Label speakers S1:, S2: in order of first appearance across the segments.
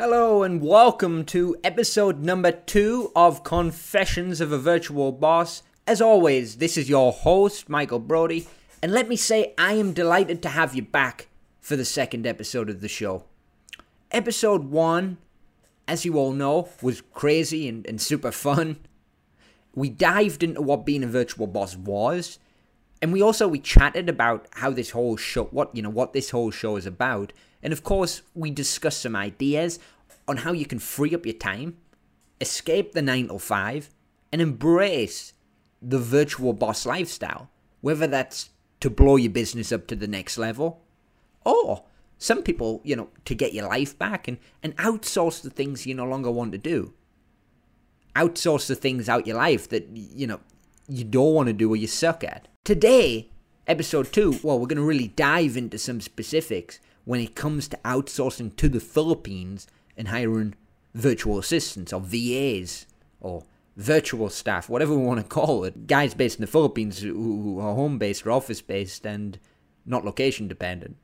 S1: Hello and welcome to episode number two of Confessions of a Virtual Boss. As always, this is your host, Michael Brody, and let me say I am delighted to have you back for the second episode of the show. Episode one, as you all know, was crazy and, and super fun. We dived into what being a virtual boss was, and we also we chatted about how this whole show what you know what this whole show is about and of course we discuss some ideas on how you can free up your time escape the 9 to 5 and embrace the virtual boss lifestyle whether that's to blow your business up to the next level or some people you know to get your life back and and outsource the things you no longer want to do outsource the things out your life that you know you don't want to do or you suck at. Today, episode two, well, we're going to really dive into some specifics when it comes to outsourcing to the Philippines and hiring virtual assistants or VAs or virtual staff, whatever we want to call it. Guys based in the Philippines who are home based or office based and not location dependent.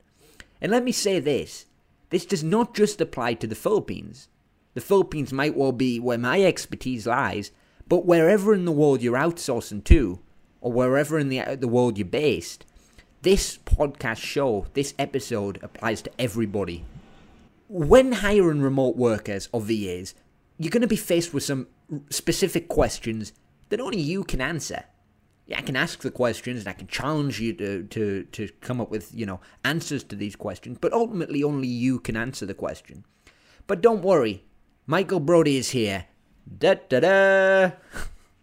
S1: And let me say this this does not just apply to the Philippines. The Philippines might well be where my expertise lies, but wherever in the world you're outsourcing to, or wherever in the, the world you're based, this podcast show, this episode applies to everybody. When hiring remote workers or VAs, you're going to be faced with some specific questions that only you can answer. Yeah, I can ask the questions and I can challenge you to, to, to come up with, you know, answers to these questions, but ultimately only you can answer the question. But don't worry, Michael Brody is here da da da.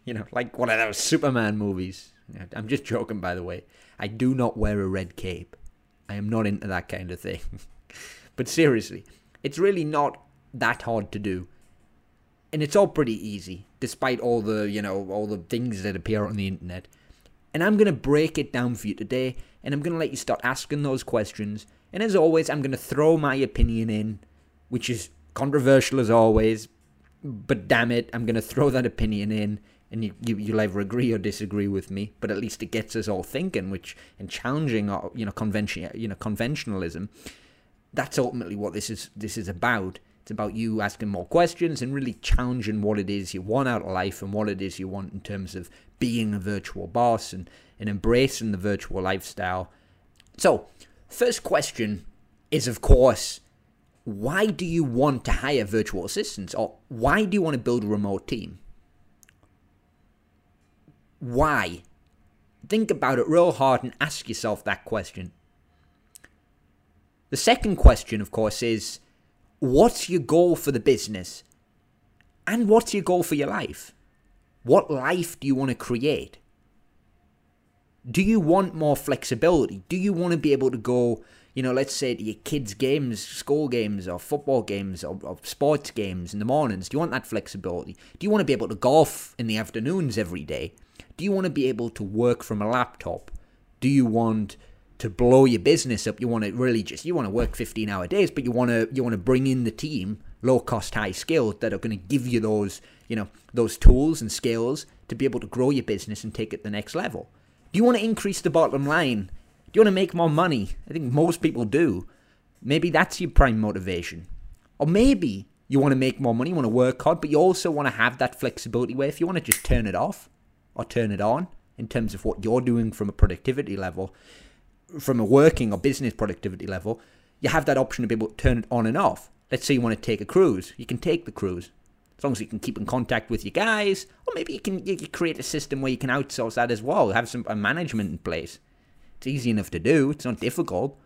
S1: You know, like one of those Superman movies. I'm just joking, by the way. I do not wear a red cape. I am not into that kind of thing. but seriously, it's really not that hard to do. And it's all pretty easy, despite all the, you know, all the things that appear on the internet. And I'm going to break it down for you today, and I'm going to let you start asking those questions. And as always, I'm going to throw my opinion in, which is controversial as always, but damn it, I'm going to throw that opinion in, and you, you you'll either agree or disagree with me. But at least it gets us all thinking, which and challenging, our, you know, convention, you know, conventionalism. That's ultimately what this is. This is about. It's about you asking more questions and really challenging what it is you want out of life and what it is you want in terms of being a virtual boss and, and embracing the virtual lifestyle. So, first question is, of course, why do you want to hire virtual assistants or why do you want to build a remote team? Why? Think about it real hard and ask yourself that question. The second question, of course, is what's your goal for the business? And what's your goal for your life? What life do you want to create? Do you want more flexibility? Do you want to be able to go you know, let's say to your kids' games, school games, or football games, or, or, sports games in the mornings? Do you want that flexibility? Do you want to be able to golf in the afternoons every day? Do you want to be able to work from a laptop? Do you want to blow your business up? You want to really just you want to work 15 hour days, but you want to you want to bring in the team, low cost, high skilled that are going to give you those you know those tools and skills to be able to grow your business and take it to the next level. Do you want to increase the bottom line do you want to make more money? I think most people do. Maybe that's your prime motivation. Or maybe you want to make more money, you want to work hard, but you also want to have that flexibility where if you want to just turn it off or turn it on in terms of what you're doing from a productivity level, from a working or business productivity level, you have that option to be able to turn it on and off. Let's say you want to take a cruise, you can take the cruise. As long as you can keep in contact with your guys, or maybe you can you, create a system where you can outsource that as well, have some management in place. It's easy enough to do. It's not difficult.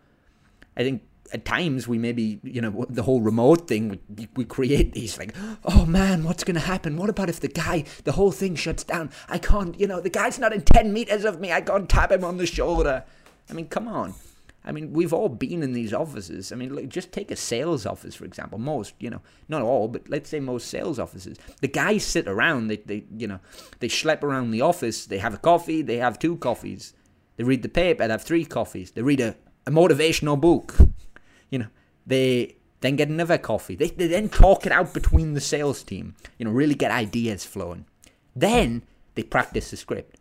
S1: I think at times we maybe you know the whole remote thing we, we create these like oh man what's going to happen? What about if the guy the whole thing shuts down? I can't you know the guy's not in 10 meters of me. I can't tap him on the shoulder. I mean come on. I mean we've all been in these offices. I mean like, just take a sales office for example. Most you know not all but let's say most sales offices the guys sit around they, they you know they schlep around the office. They have a coffee they have two coffees. They read the paper, they have three coffees. They read a, a motivational book. You know, they then get another coffee. They, they then talk it out between the sales team. You know, really get ideas flowing. Then they practice the script.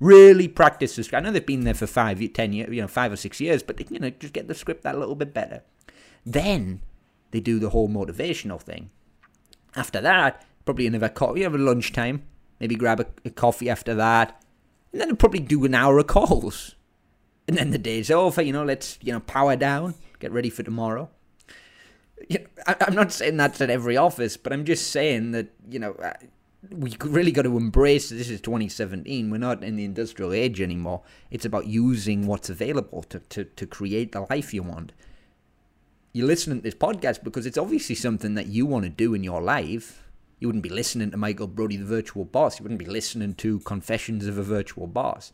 S1: Really practice the script. I know they've been there for five, ten years, you know, five or six years, but they, you know, just get the script that little bit better. Then they do the whole motivational thing. After that, probably another coffee, have a lunchtime, maybe grab a, a coffee after that, and then probably do an hour of calls. And then the day's over, you know, let's, you know, power down, get ready for tomorrow. You know, I, I'm not saying that's at every office, but I'm just saying that, you know, uh, we really got to embrace this is 2017 we're not in the industrial age anymore. It's about using what's available to, to, to create the life you want. You're listening to this podcast because it's obviously something that you want to do in your life. You wouldn't be listening to michael brody the virtual boss. You wouldn't be listening to confessions of a virtual boss.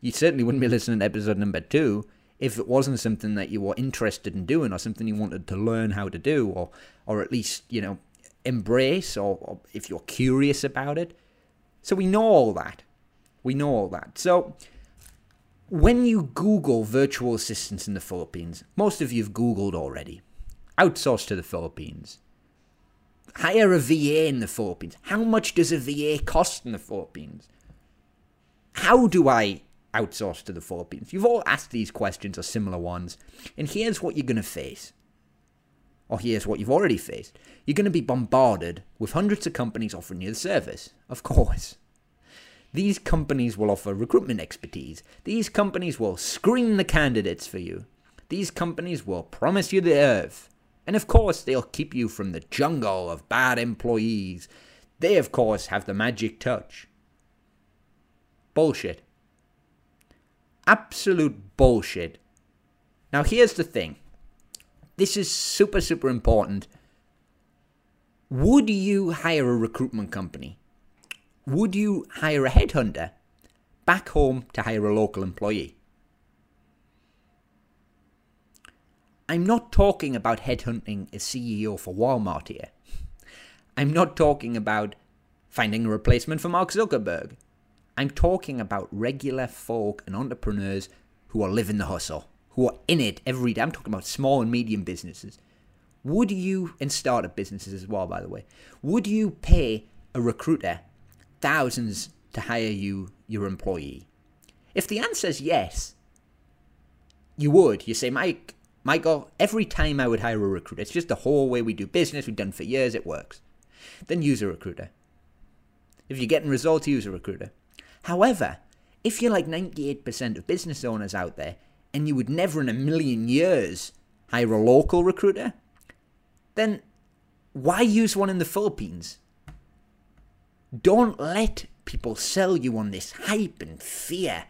S1: You certainly wouldn't be listening to episode number two if it wasn't something that you were interested in doing or something you wanted to learn how to do or or at least you know embrace or, or if you're curious about it. So we know all that. We know all that. So when you Google virtual assistants in the Philippines, most of you've Googled already. Outsource to the Philippines. Hire a VA in the Philippines. How much does a VA cost in the Philippines? How do I outsource to the Philippines? You've all asked these questions or similar ones, and here's what you're going to face or here's what you've already faced, you're going to be bombarded with hundreds of companies offering you the service. Of course. These companies will offer recruitment expertise. These companies will screen the candidates for you. These companies will promise you the earth. And of course, they'll keep you from the jungle of bad employees. They, of course, have the magic touch. Bullshit. Absolute bullshit. Now, here's the thing this is super, super important. Would you hire a recruitment company? Would you hire a headhunter back home to hire a local employee? I'm not talking about headhunting a CEO for Walmart here. I'm not talking about finding a replacement for Mark Zuckerberg. I'm talking about regular folk and entrepreneurs who are living the hustle who are in it every day. I'm talking about small and medium businesses. Would you, and startup businesses as well, by the way, would you pay a recruiter thousands to hire you, your employee? If the answer is yes, you would. You say, Mike, Michael, every time I would hire a recruiter, it's just the whole way we do business, we've done for years, it works. Then use a recruiter. If you're getting results, use a recruiter. However, if you're like 98% of business owners out there and you would never in a million years hire a local recruiter, then why use one in the Philippines? Don't let people sell you on this hype and fear.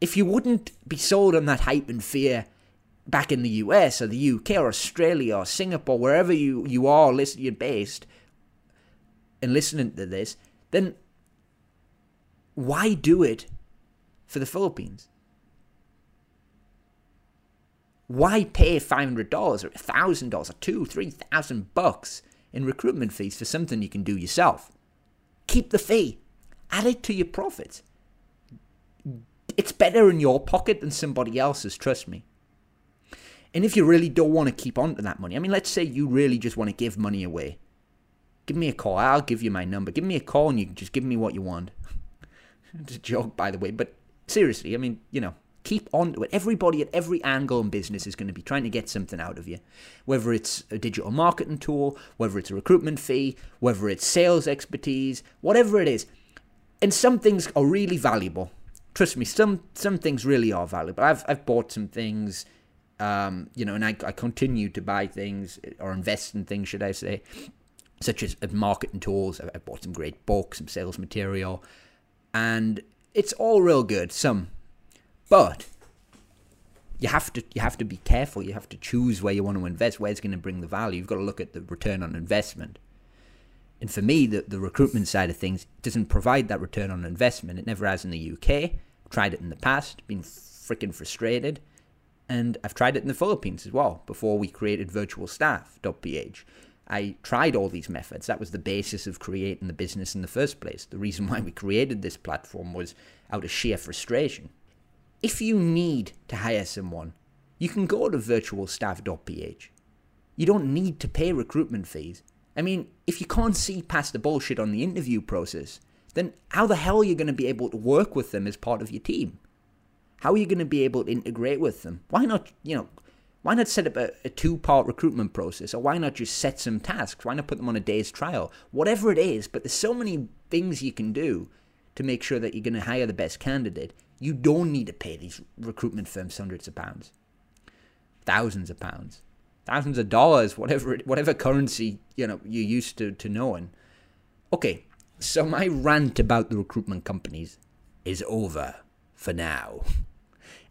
S1: If you wouldn't be sold on that hype and fear back in the US or the UK or Australia or Singapore, wherever you, you are listen, you're based and listening to this, then why do it for the Philippines? Why pay $500 or $1,000 or two, 3000 bucks in recruitment fees for something you can do yourself? Keep the fee. Add it to your profits. It's better in your pocket than somebody else's, trust me. And if you really don't want to keep on to that money, I mean, let's say you really just want to give money away. Give me a call. I'll give you my number. Give me a call and you can just give me what you want. It's a joke, by the way, but seriously, I mean, you know, keep on to it. Everybody at every angle in business is going to be trying to get something out of you. Whether it's a digital marketing tool, whether it's a recruitment fee, whether it's sales expertise, whatever it is. And some things are really valuable. Trust me, some some things really are valuable. I've I've bought some things, um, you know, and I, I continue to buy things or invest in things, should I say, such as marketing tools. I've bought some great books, some sales material, and it's all real good. Some but you have to you have to be careful. You have to choose where you want to invest, where it's going to bring the value. You've got to look at the return on investment. And for me, the, the recruitment side of things doesn't provide that return on investment. It never has in the UK. Tried it in the past, been freaking frustrated. And I've tried it in the Philippines as well before we created virtualstaff.ph. I tried all these methods. That was the basis of creating the business in the first place. The reason why we created this platform was out of sheer frustration if you need to hire someone, you can go to virtualstaff.ph. You don't need to pay recruitment fees. I mean, if you can't see past the bullshit on the interview process, then how the hell are you going to be able to work with them as part of your team? How are you going to be able to integrate with them? Why not, you know, Why not set up a, a two part recruitment process? Or why not just set some tasks? Why not put them on a day's trial? Whatever it is, but there's so many things you can do to make sure that you're going to hire the best candidate. You don't need to pay these recruitment firms hundreds of pounds, thousands of pounds, thousands of dollars, whatever whatever currency you know you're used to, to knowing. Okay, so my rant about the recruitment companies is over for now.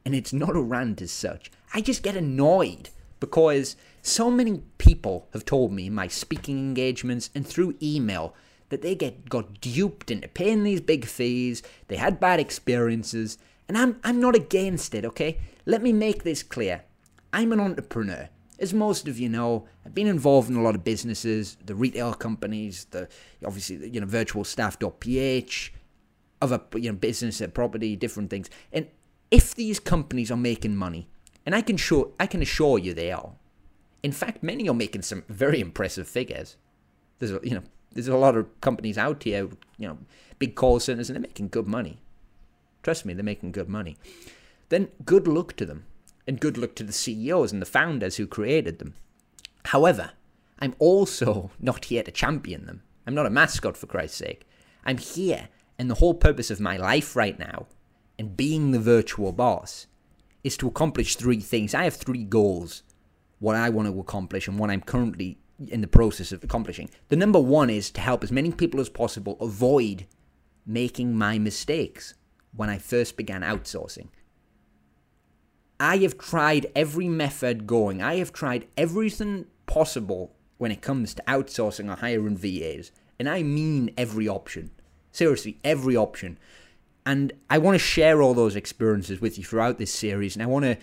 S1: And it's not a rant as such. I just get annoyed because so many people have told me in my speaking engagements and through email that they get got duped into paying these big fees, they had bad experiences, and I'm I'm not against it, okay? Let me make this clear. I'm an entrepreneur. As most of you know, I've been involved in a lot of businesses, the retail companies, the obviously you know virtualstaff.ph, other you know business property, different things. And if these companies are making money, and I can show I can assure you they are. In fact, many are making some very impressive figures. There's a, you know there's a lot of companies out here, you know, big call centers, and they're making good money. Trust me, they're making good money. Then good luck to them, and good luck to the CEOs and the founders who created them. However, I'm also not here to champion them. I'm not a mascot for Christ's sake. I'm here, and the whole purpose of my life right now and being the virtual boss is to accomplish three things. I have three goals, what I want to accomplish and what I'm currently in the process of accomplishing. The number one is to help as many people as possible avoid making my mistakes when I first began outsourcing. I have tried every method going. I have tried everything possible when it comes to outsourcing or hiring VAs. And I mean every option. Seriously, every option. And I want to share all those experiences with you throughout this series. And I want to,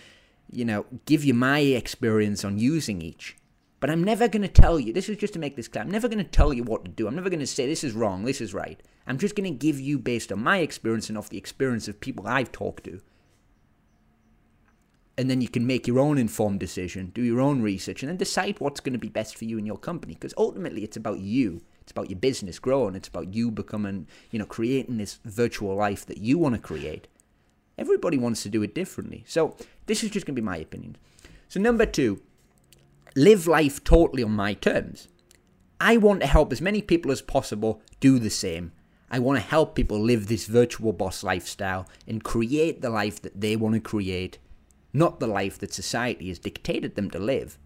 S1: you know, give you my experience on using each. But I'm never going to tell you, this is just to make this clear, I'm never going to tell you what to do. I'm never going to say this is wrong, this is right. I'm just going to give you, based on my experience and off the experience of people I've talked to. And then you can make your own informed decision, do your own research, and then decide what's going to be best for you and your company. Because ultimately, it's about you. It's about your business growing. It's about you becoming, you know, creating this virtual life that you want to create. Everybody wants to do it differently. So this is just going to be my opinion. So number two, live life totally on my terms. I want to help as many people as possible do the same. I want to help people live this virtual boss lifestyle and create the life that they want to create, not the life that society has dictated them to live.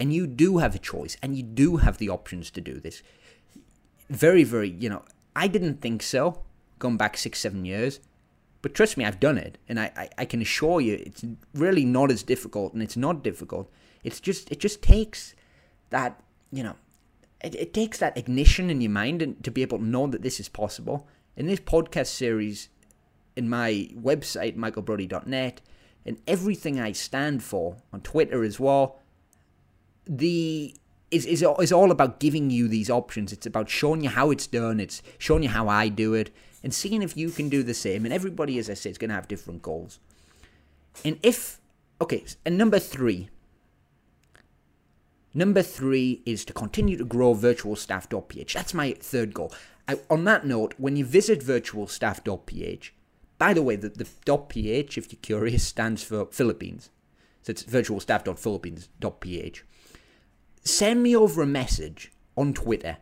S1: And you do have a choice and you do have the options to do this very, very, you know, I didn't think so going back six, seven years. But trust me, I've done it. And I, I, I can assure you it's really not as difficult and it's not difficult. It's just, it just takes that, you know, it, it takes that ignition in your mind and to be able to know that this is possible. In this podcast series, in my website, michaelbrody.net, and everything I stand for on Twitter as well, the is, is, is all about giving you these options. It's about showing you how it's done. It's showing you how I do it and seeing if you can do the same. And everybody, as I say, is going to have different goals. And if, okay, and number three, number three is to continue to grow virtualstaff.ph. That's my third goal. I, on that note, when you visit virtualstaff.ph, by the way, the, the .ph, if you're curious, stands for Philippines. So it's virtualstaff.philippines.ph send me over a message on Twitter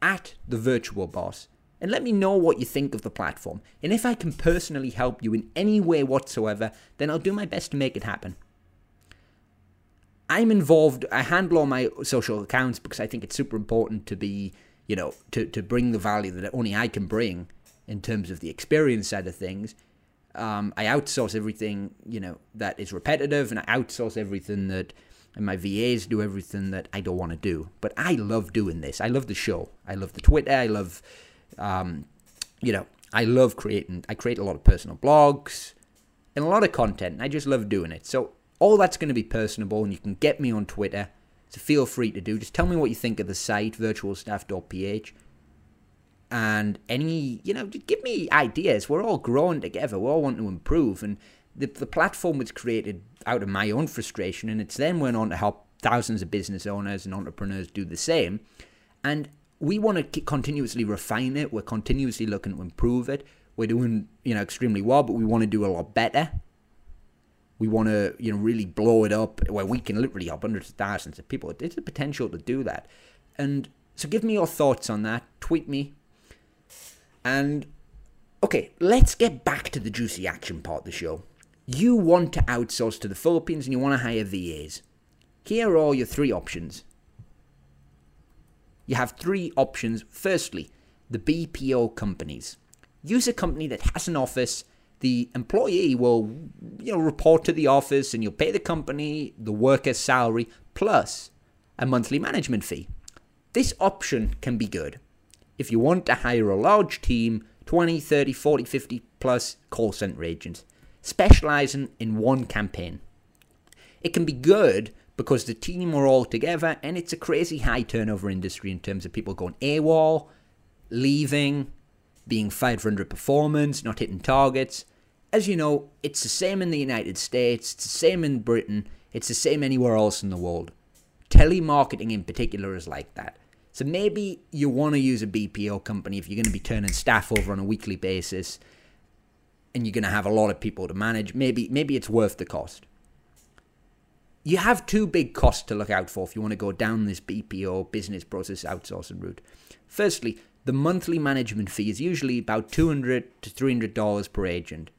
S1: at the virtual boss and let me know what you think of the platform. And if I can personally help you in any way whatsoever, then I'll do my best to make it happen. I'm involved, I handle all my social accounts because I think it's super important to be, you know, to, to bring the value that only I can bring in terms of the experience side of things. Um, I outsource everything, you know, that is repetitive and I outsource everything that and my VAs do everything that I don't want to do. But I love doing this. I love the show. I love the Twitter. I love, um, you know, I love creating. I create a lot of personal blogs and a lot of content. I just love doing it. So all that's going to be personable, and you can get me on Twitter. So feel free to do. Just tell me what you think of the site, virtualstaff.ph. And any, you know, give me ideas. We're all growing together. We all want to improve. And the, the platform was created out of my own frustration, and it's then went on to help thousands of business owners and entrepreneurs do the same. And we want to continuously refine it. We're continuously looking to improve it. We're doing, you know, extremely well, but we want to do a lot better. we want to you know really blow it up where we can literally help hundreds of thousands of people. There's a potential to do that, and so give me your thoughts on that. Tweet me. And okay, let's get back to the juicy action part of the show. You want to outsource to the Philippines and you want to hire VAs. Here are all your three options. You have three options. Firstly, the BPO companies. Use a company that has an office. The employee will, you know, report to the office, and you'll pay the company the worker's salary plus a monthly management fee. This option can be good if you want to hire a large team 20, 30, 40, 50 plus call center agents specializing in one campaign. It can be good because the team are all together and it's a crazy high turnover industry in terms of people going AWOL, leaving, being fired for underperformance, not hitting targets. As you know, it's the same in the United States, it's the same in Britain, it's the same anywhere else in the world. Telemarketing in particular is like that. So maybe you want to use a BPO company if you're going to be turning staff over on a weekly basis and you're going to have a lot of people to manage. Maybe maybe it's worth the cost. You have two big costs to look out for if you want to go down this BPO business process outsourcing route. Firstly, the monthly management fee is usually about 200 to $300 per agent.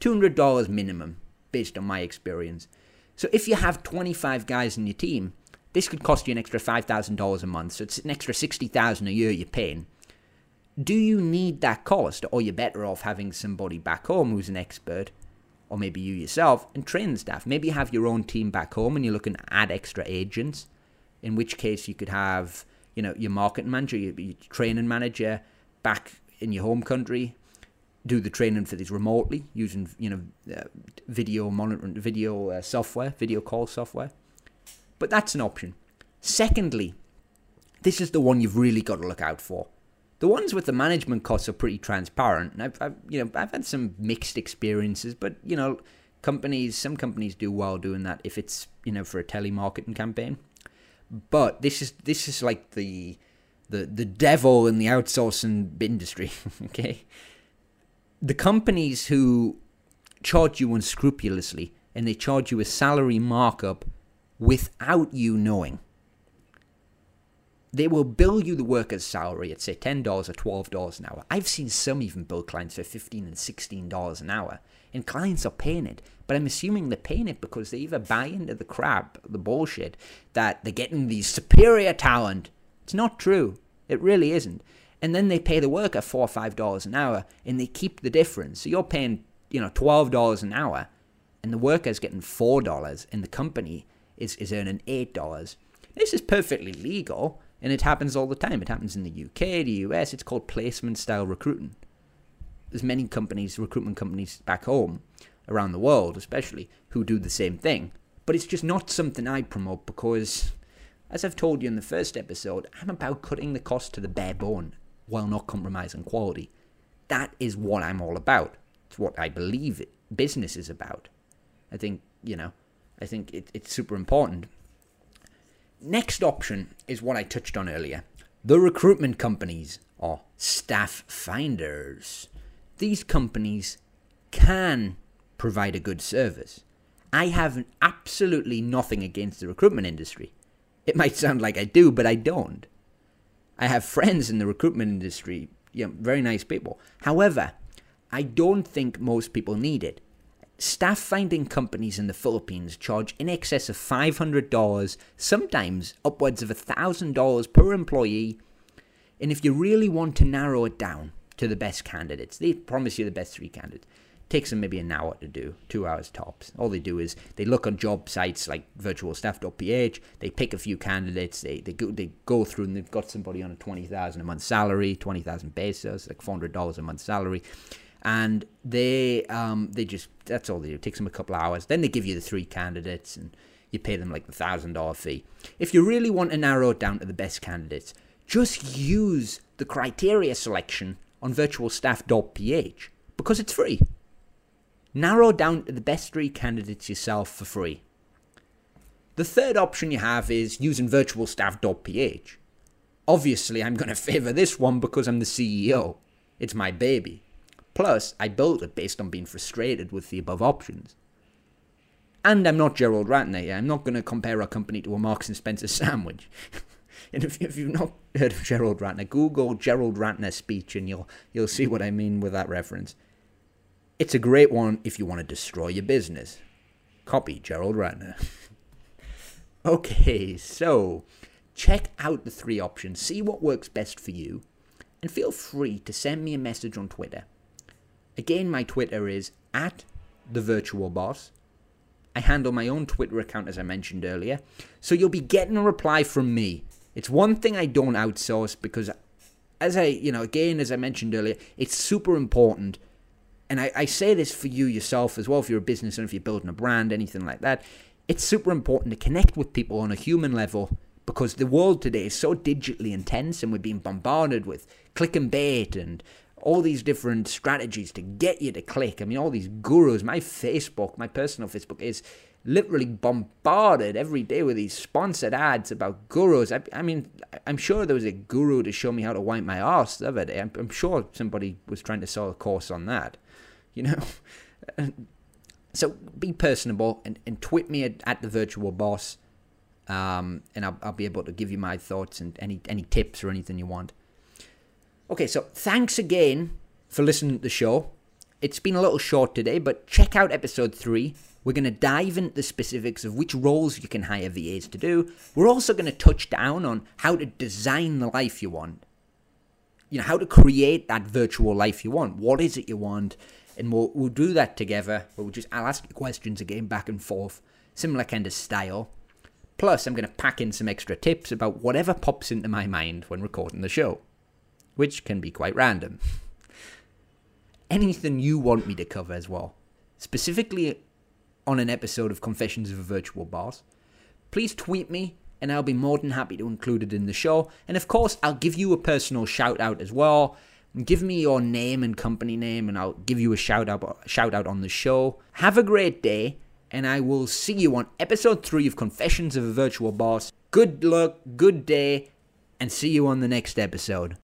S1: $200 minimum, based on my experience. So if you have 25 guys in your team, this could cost you an extra $5,000 a month, so it's an extra 60000 a year you're paying. Do you need that cost, or you're better off having somebody back home who's an expert, or maybe you yourself, and train the staff? Maybe you have your own team back home and you're looking to add extra agents, in which case you could have, you know, your marketing manager, your, your training manager back in your home country, do the training for these remotely using, you know, uh, video monitoring, video uh, software, video call software but that's an option. Secondly, this is the one you've really got to look out for. The ones with the management costs are pretty transparent. And I've, I've, you know, I've had some mixed experiences, but you know, companies, some companies do well doing that if it's you know for a telemarketing campaign. But this is this is like the the the devil in the outsourcing industry. okay, the companies who charge you unscrupulously and they charge you a salary markup without you knowing. They will bill you the worker's salary at say $10 or $12 an hour. I've seen some even bill clients for 15 and $16 an hour. And clients are paying it. But I'm assuming they're paying it because they either buy into the crap, the bullshit, that they're getting these superior talent. It's not true. It really isn't. And then they pay the worker four or five dollars an hour and they keep the difference. So you're paying, you know, twelve dollars an hour and the worker's getting four dollars and the company is, is earning $8. This is perfectly legal, and it happens all the time. It happens in the UK, the US. It's called placement style recruiting. There's many companies, recruitment companies back home, around the world especially, who do the same thing. But it's just not something I promote because, as I've told you in the first episode, I'm about cutting the cost to the bare bone while not compromising quality. That is what I'm all about. It's what I believe business is about. I think, you know, I think it, it's super important. Next option is what I touched on earlier the recruitment companies or staff finders. These companies can provide a good service. I have absolutely nothing against the recruitment industry. It might sound like I do, but I don't. I have friends in the recruitment industry, you know, very nice people. However, I don't think most people need it. Staff finding companies in the Philippines charge in excess of $500, sometimes upwards of $1,000 per employee. And if you really want to narrow it down to the best candidates, they promise you the best three candidates. It takes them maybe an hour to do, two hours tops. All they do is they look on job sites like virtualstaff.ph, they pick a few candidates, they, they, go, they go through and they've got somebody on a 20000 a month salary, 20000 pesos, like $400 a month salary and they um, they just that's all they do. It takes them a couple of hours. Then they give you the three candidates, and you pay them like the thousand dollar fee. If you really want to narrow it down to the best candidates, just use the criteria selection on virtualstaff.ph because it's free. Narrow down to the best three candidates yourself for free. The third option you have is using virtualstaff.ph. Obviously, I'm going to favor this one because I'm the CEO. It's my baby. Plus, I built it based on being frustrated with the above options. And I'm not Gerald Ratner. I'm not going to compare our company to a Marks and Spencer sandwich. and if, if you've not heard of Gerald Ratner, Google Gerald Ratner speech, and you'll you'll see what I mean with that reference. It's a great one if you want to destroy your business. Copy Gerald Ratner. okay, so check out the three options, see what works best for you, and feel free to send me a message on Twitter. Again, my Twitter is at the virtual boss. I handle my own Twitter account as I mentioned earlier, so you'll be getting a reply from me. It's one thing I don't outsource because, as I, you know, again, as I mentioned earlier, it's super important. And I, I say this for you yourself as well, if you're a business and if you're building a brand, anything like that. It's super important to connect with people on a human level because the world today is so digitally intense and we're being bombarded with click and bait and all these different strategies to get you to click. I mean, all these gurus. My Facebook, my personal Facebook, is literally bombarded every day with these sponsored ads about gurus. I, I mean, I'm sure there was a guru to show me how to wipe my ass the other day. I'm, I'm sure somebody was trying to sell a course on that. You know. so be personable and, and tweet me at, at the virtual boss. Um, and I'll, I'll be able to give you my thoughts and any any tips or anything you want. Okay, so thanks again for listening to the show. It's been a little short today, but check out episode three. We're going to dive into the specifics of which roles you can hire VAs to do. We're also going to touch down on how to design the life you want. You know, how to create that virtual life you want. What is it you want? And we'll, we'll do that together. We'll just, I'll ask you questions again back and forth. Similar kind of style. Plus, I'm going to pack in some extra tips about whatever pops into my mind when recording the show which can be quite random. Anything you want me to cover as well, specifically on an episode of Confessions of a Virtual Boss, please tweet me and I'll be more than happy to include it in the show. And of course, I'll give you a personal shout out as well. Give me your name and company name, and I'll give you a shout out, shout out on the show. Have a great day, and I will see you on episode 3 of Confessions of a Virtual Boss. Good luck, good day, and see you on the next episode.